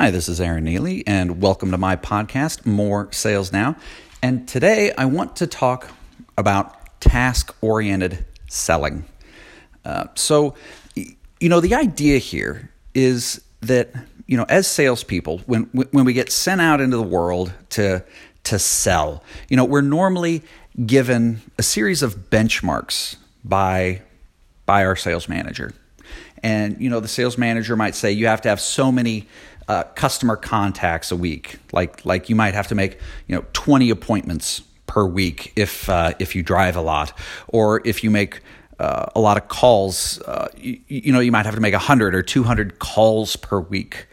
Hi, this is Aaron Neely, and welcome to my podcast, More Sales Now. And today I want to talk about task oriented selling. Uh, so, you know, the idea here is that, you know, as salespeople, when, when we get sent out into the world to, to sell, you know, we're normally given a series of benchmarks by, by our sales manager. And, you know, the sales manager might say you have to have so many uh, customer contacts a week. Like like you might have to make you know 20 appointments per week if uh, if you drive a lot, or if you make uh, a lot of calls. Uh, you, you, know you might have to make 100 or 200 calls per week,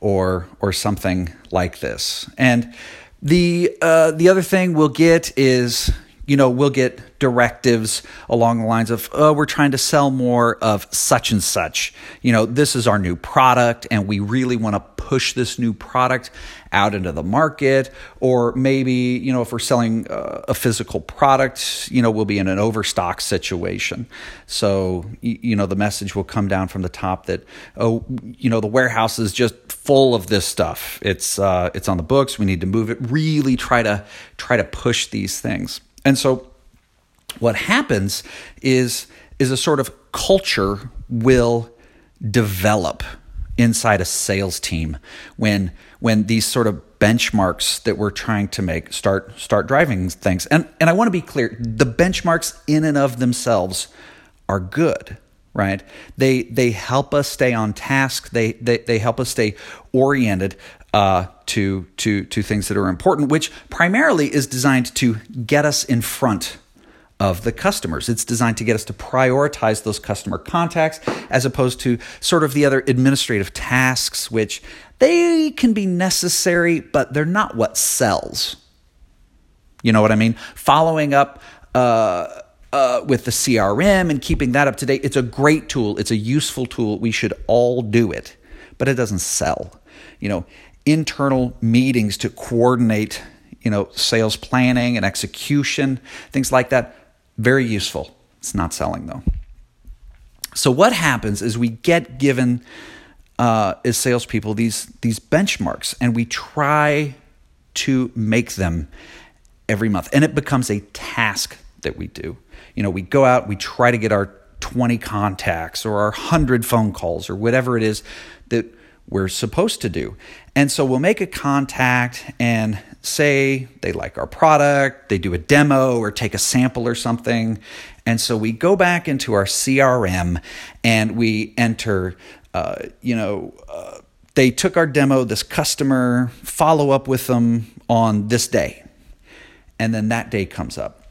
or or something like this. And the uh, the other thing we'll get is you know, we'll get directives along the lines of, oh, we're trying to sell more of such and such. You know, this is our new product and we really want to push this new product out into the market. Or maybe, you know, if we're selling uh, a physical product, you know, we'll be in an overstock situation. So, you know, the message will come down from the top that, oh, you know, the warehouse is just full of this stuff. It's, uh, it's on the books. We need to move it. Really try to, try to push these things. And so what happens is is a sort of culture will develop inside a sales team when when these sort of benchmarks that we're trying to make start start driving things. And and I want to be clear, the benchmarks in and of themselves are good right? They they help us stay on task. They they, they help us stay oriented uh, to to to things that are important, which primarily is designed to get us in front of the customers. It's designed to get us to prioritize those customer contacts as opposed to sort of the other administrative tasks, which they can be necessary, but they're not what sells. You know what I mean? Following up. Uh, uh, with the CRM and keeping that up to date, it's a great tool. It's a useful tool. We should all do it, but it doesn't sell. You know, internal meetings to coordinate, you know, sales planning and execution, things like that. Very useful. It's not selling though. So what happens is we get given uh, as salespeople these these benchmarks, and we try to make them every month, and it becomes a task that we do. You know, we go out, we try to get our 20 contacts or our 100 phone calls or whatever it is that we're supposed to do. And so we'll make a contact and say they like our product, they do a demo or take a sample or something. And so we go back into our CRM and we enter, uh, you know, uh, they took our demo, this customer, follow up with them on this day. And then that day comes up.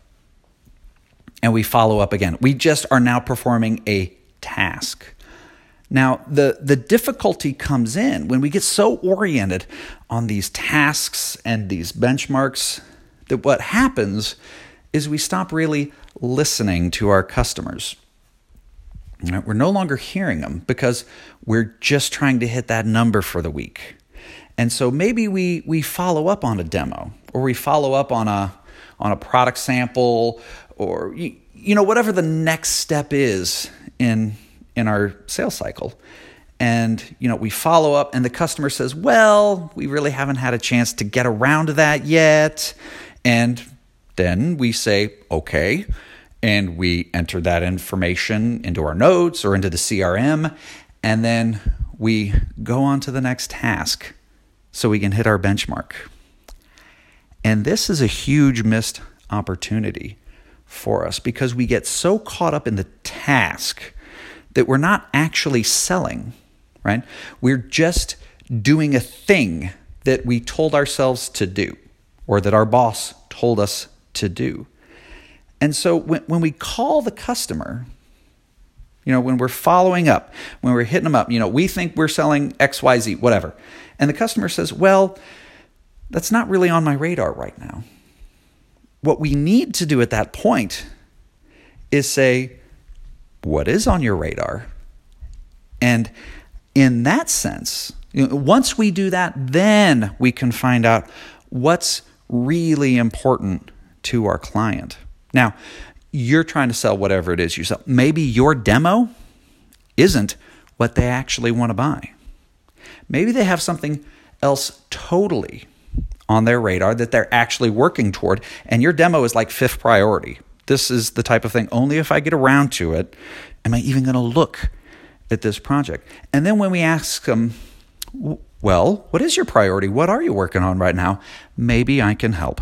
And we follow up again. We just are now performing a task. Now, the, the difficulty comes in when we get so oriented on these tasks and these benchmarks that what happens is we stop really listening to our customers. We're no longer hearing them because we're just trying to hit that number for the week. And so maybe we, we follow up on a demo or we follow up on a, on a product sample or, you, you know, whatever the next step is in in our sales cycle. And you know we follow up and the customer says well we really haven't had a chance to get around to that yet. And then we say okay. And we enter that information into our notes or into the crm and then we go on to the next task so we can hit our benchmark. And this is a huge missed opportunity for us because we get so caught up in the task that we're not actually selling, right? We're just doing a thing that we told ourselves to do or that our boss told us to do. And so when, when we call the customer, you know, when we're following up, when we're hitting them up, you know, we think we're selling XYZ, whatever. And the customer says, well, that's not really on my radar right now. What we need to do at that point is say, what is on your radar. And in that sense, once we do that, then we can find out what's really important to our client. Now, you're trying to sell whatever it is you sell. Maybe your demo isn't what they actually want to buy. Maybe they have something else totally on their radar that they're actually working toward. And your demo is like fifth priority. This is the type of thing, only if I get around to it am I even going to look at this project. And then when we ask them, well, what is your priority? What are you working on right now? Maybe I can help.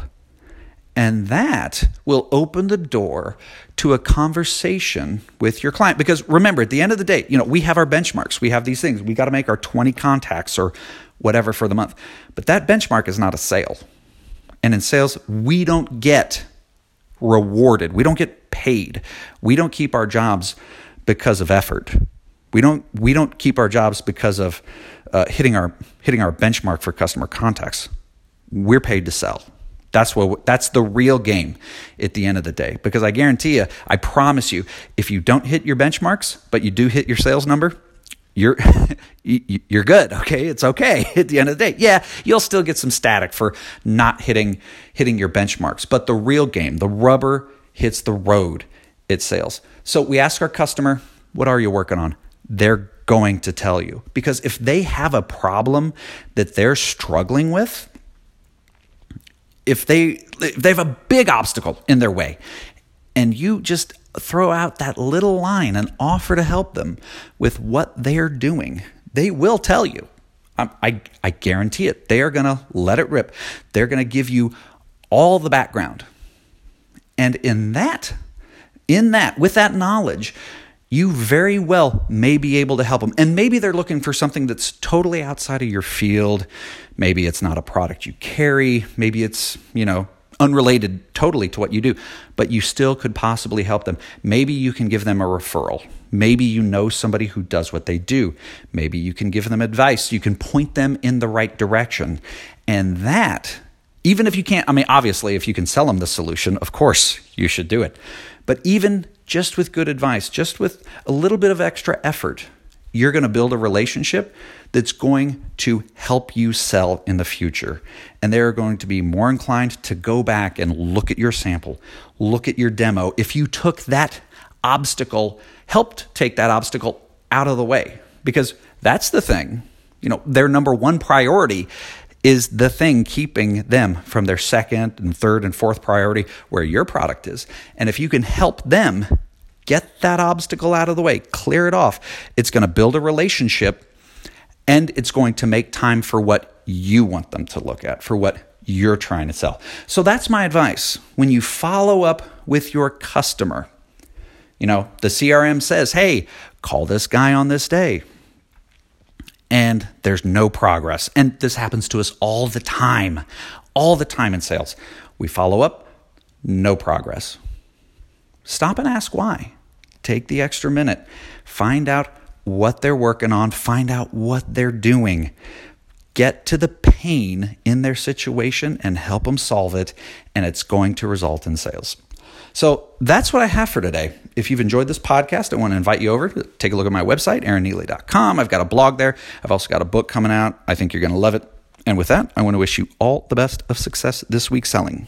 And that will open the door to a conversation with your client. Because remember, at the end of the day, you know, we have our benchmarks. We have these things. We got to make our 20 contacts or whatever for the month. But that benchmark is not a sale. And in sales, we don't get rewarded. We don't get paid. We don't keep our jobs because of effort. We don't we don't keep our jobs because of uh, hitting our hitting our benchmark for customer contacts. We're paid to sell. That's what that's the real game at the end of the day. Because I guarantee you, I promise you, if you don't hit your benchmarks, but you do hit your sales number, you're you're good okay? It's okay at the end of the day. Yeah you'll still get some static for not hitting hitting your benchmarks but the real game the rubber hits the road it sales so we ask our customer what are you working on? They're going to tell you. Because if they have a problem that they're struggling with if they if they have a big obstacle in their way and you just throw out that little line and offer to help them with what they're doing, they will tell you. I, I, guarantee it. They are going to let it rip. They're going to give you all the background. And in that, in that, with that knowledge, you very well may be able to help them. And maybe they're looking for something that's totally outside of your field. Maybe it's not a product you carry. Maybe it's, you know, unrelated totally to what you do, but you still could possibly help them. Maybe you can give them a referral. Maybe you know somebody who does what they do. Maybe you can give them advice. You can point them in the right direction. And that, even if you can't, I mean, obviously, if you can sell them the solution, of course you should do it. But even just with good advice, just with a little bit of extra effort, you're going to build a relationship that's going to help you sell in the future. And they're going to be more inclined to go back and look at your sample, look at your demo. If you took that obstacle, helped take that obstacle out of the way, because that's the thing. You know, their number one priority is the thing keeping them from their second and third and fourth priority where your product is. And if you can help them get that obstacle out of the way, clear it off, it's going to build a relationship and it's going to make time for what you want them to look at, for what you're trying to sell. So that's my advice. When you follow up with your customer, you know, the CRM says, hey, call this guy on this day. And there's no progress. And this happens to us all the time, all the time in sales. We follow up, no progress. Stop and ask why. Take the extra minute. Find out what they're working on, find out what they're doing. Get to the pain in their situation and help them solve it, and it's going to result in sales. So that's what I have for today. If you've enjoyed this podcast, I want to invite you over to take a look at my website, aaronneely.com. I've got a blog there. I've also got a book coming out. I think you're going to love it. And with that, I want to wish you all the best of success this week selling.